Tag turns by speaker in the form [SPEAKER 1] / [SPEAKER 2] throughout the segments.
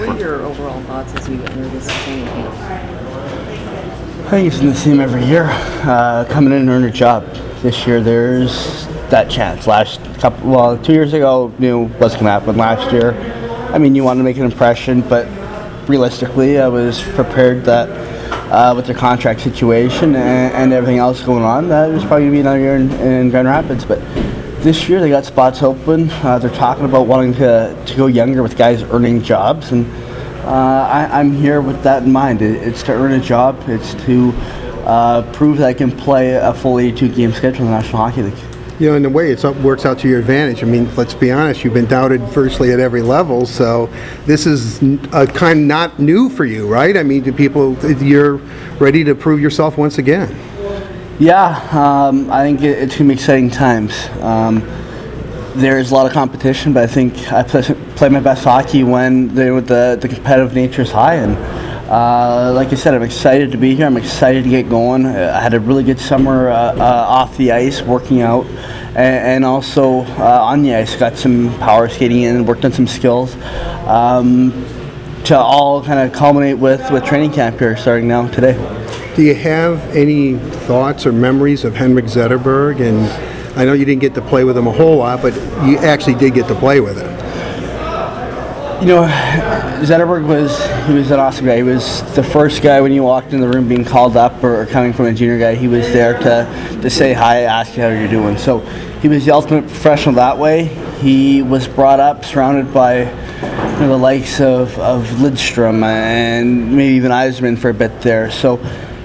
[SPEAKER 1] What are your overall thoughts as you enter this training camp?
[SPEAKER 2] I think it's in the same every year. Uh, coming in and earn a job. This year there's that chance. Last couple, well, two years ago, knew what's going to happen. Last year, I mean, you want to make an impression, but realistically, I was prepared that uh, with the contract situation and, and everything else going on, that it was probably going to be another year in, in Grand Rapids. But this year they got spots open. Uh, they're talking about wanting to, to go younger with guys earning jobs and. Uh, I, I'm here with that in mind. It, it's to earn a job. It's to uh, prove that I can play a full 82 game schedule in the National Hockey League.
[SPEAKER 3] You know, in a way, it works out to your advantage. I mean, let's be honest, you've been doubted virtually at every level, so this is a kind not new for you, right? I mean, do people, you're ready to prove yourself once again.
[SPEAKER 2] Yeah, um, I think it, it's going to be exciting times. Um, there's a lot of competition, but I think I play, play my best hockey when the, the, the competitive nature is high. And uh, like I said, I'm excited to be here. I'm excited to get going. Uh, I had a really good summer uh, uh, off the ice, working out, and, and also uh, on the ice. Got some power skating in, worked on some skills. Um, to all kind of culminate with, with training camp here starting now today.
[SPEAKER 3] Do you have any thoughts or memories of Henrik Zetterberg? And I know you didn't get to play with him a whole lot, but you actually did get to play with him.
[SPEAKER 2] You know, Zetterberg was he was an awesome guy. He was the first guy when you walked in the room being called up or, coming from a junior guy. He was there to, to say hi, ask you how you're doing. So he was the ultimate professional that way. He was brought up surrounded by you know, the likes of, of Lidstrom and maybe even Yzerman for a bit there. So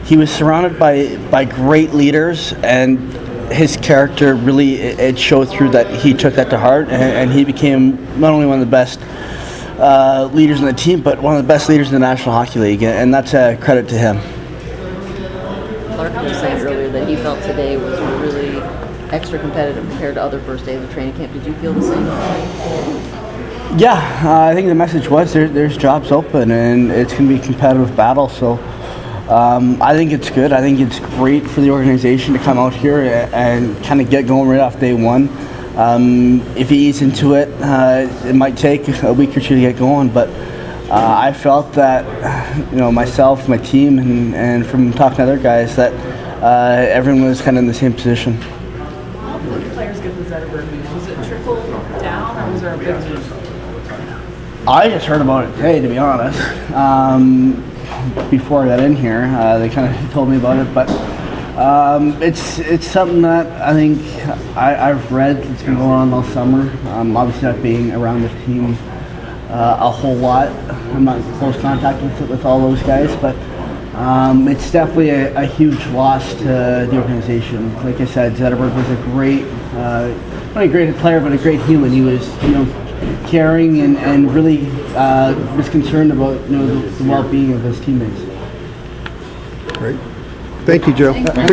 [SPEAKER 2] he was surrounded by, by great leaders and his character really it it showed through that he took that to heart and, and he became not only one of the best uh, leaders in the team, but one of the best leaders in the National Hockey League, and that's a credit to him.
[SPEAKER 1] Clark was saying earlier that he felt today was really extra competitive compared to other first days of training camp. Did you feel the same?
[SPEAKER 2] Yeah, uh, I think the message was there, there's jobs open, and it's going to be a competitive battle. So um, I think it's good. I think it's great for the organization to come out here and, kind of get going right off day one. Um, if he eats into it, uh, it might take a week or two to get going, but uh, I felt that, you know, myself, my team, and, and from talking to other guys, that uh, everyone was kind of in the same position.
[SPEAKER 4] How did players get the Zetterberg news? Was it trickle down or was there a big news?
[SPEAKER 2] I just heard about it today, to be honest. Um, before I got in here, uh, they kind of told me about it, but um, it's it's something that I think I, I've read. It's been going on all summer. Um, obviously, not being around the team uh, a whole lot. I'm not in close contact with with all those guys, but um, it's definitely a, a huge loss to the organization. Like I said, Zetterberg was a great, uh, not a great player, but a great human. He was, you know, caring and, and really uh, was concerned about you know the, the well-being of his teammates.
[SPEAKER 3] Great. Thank you, Joe.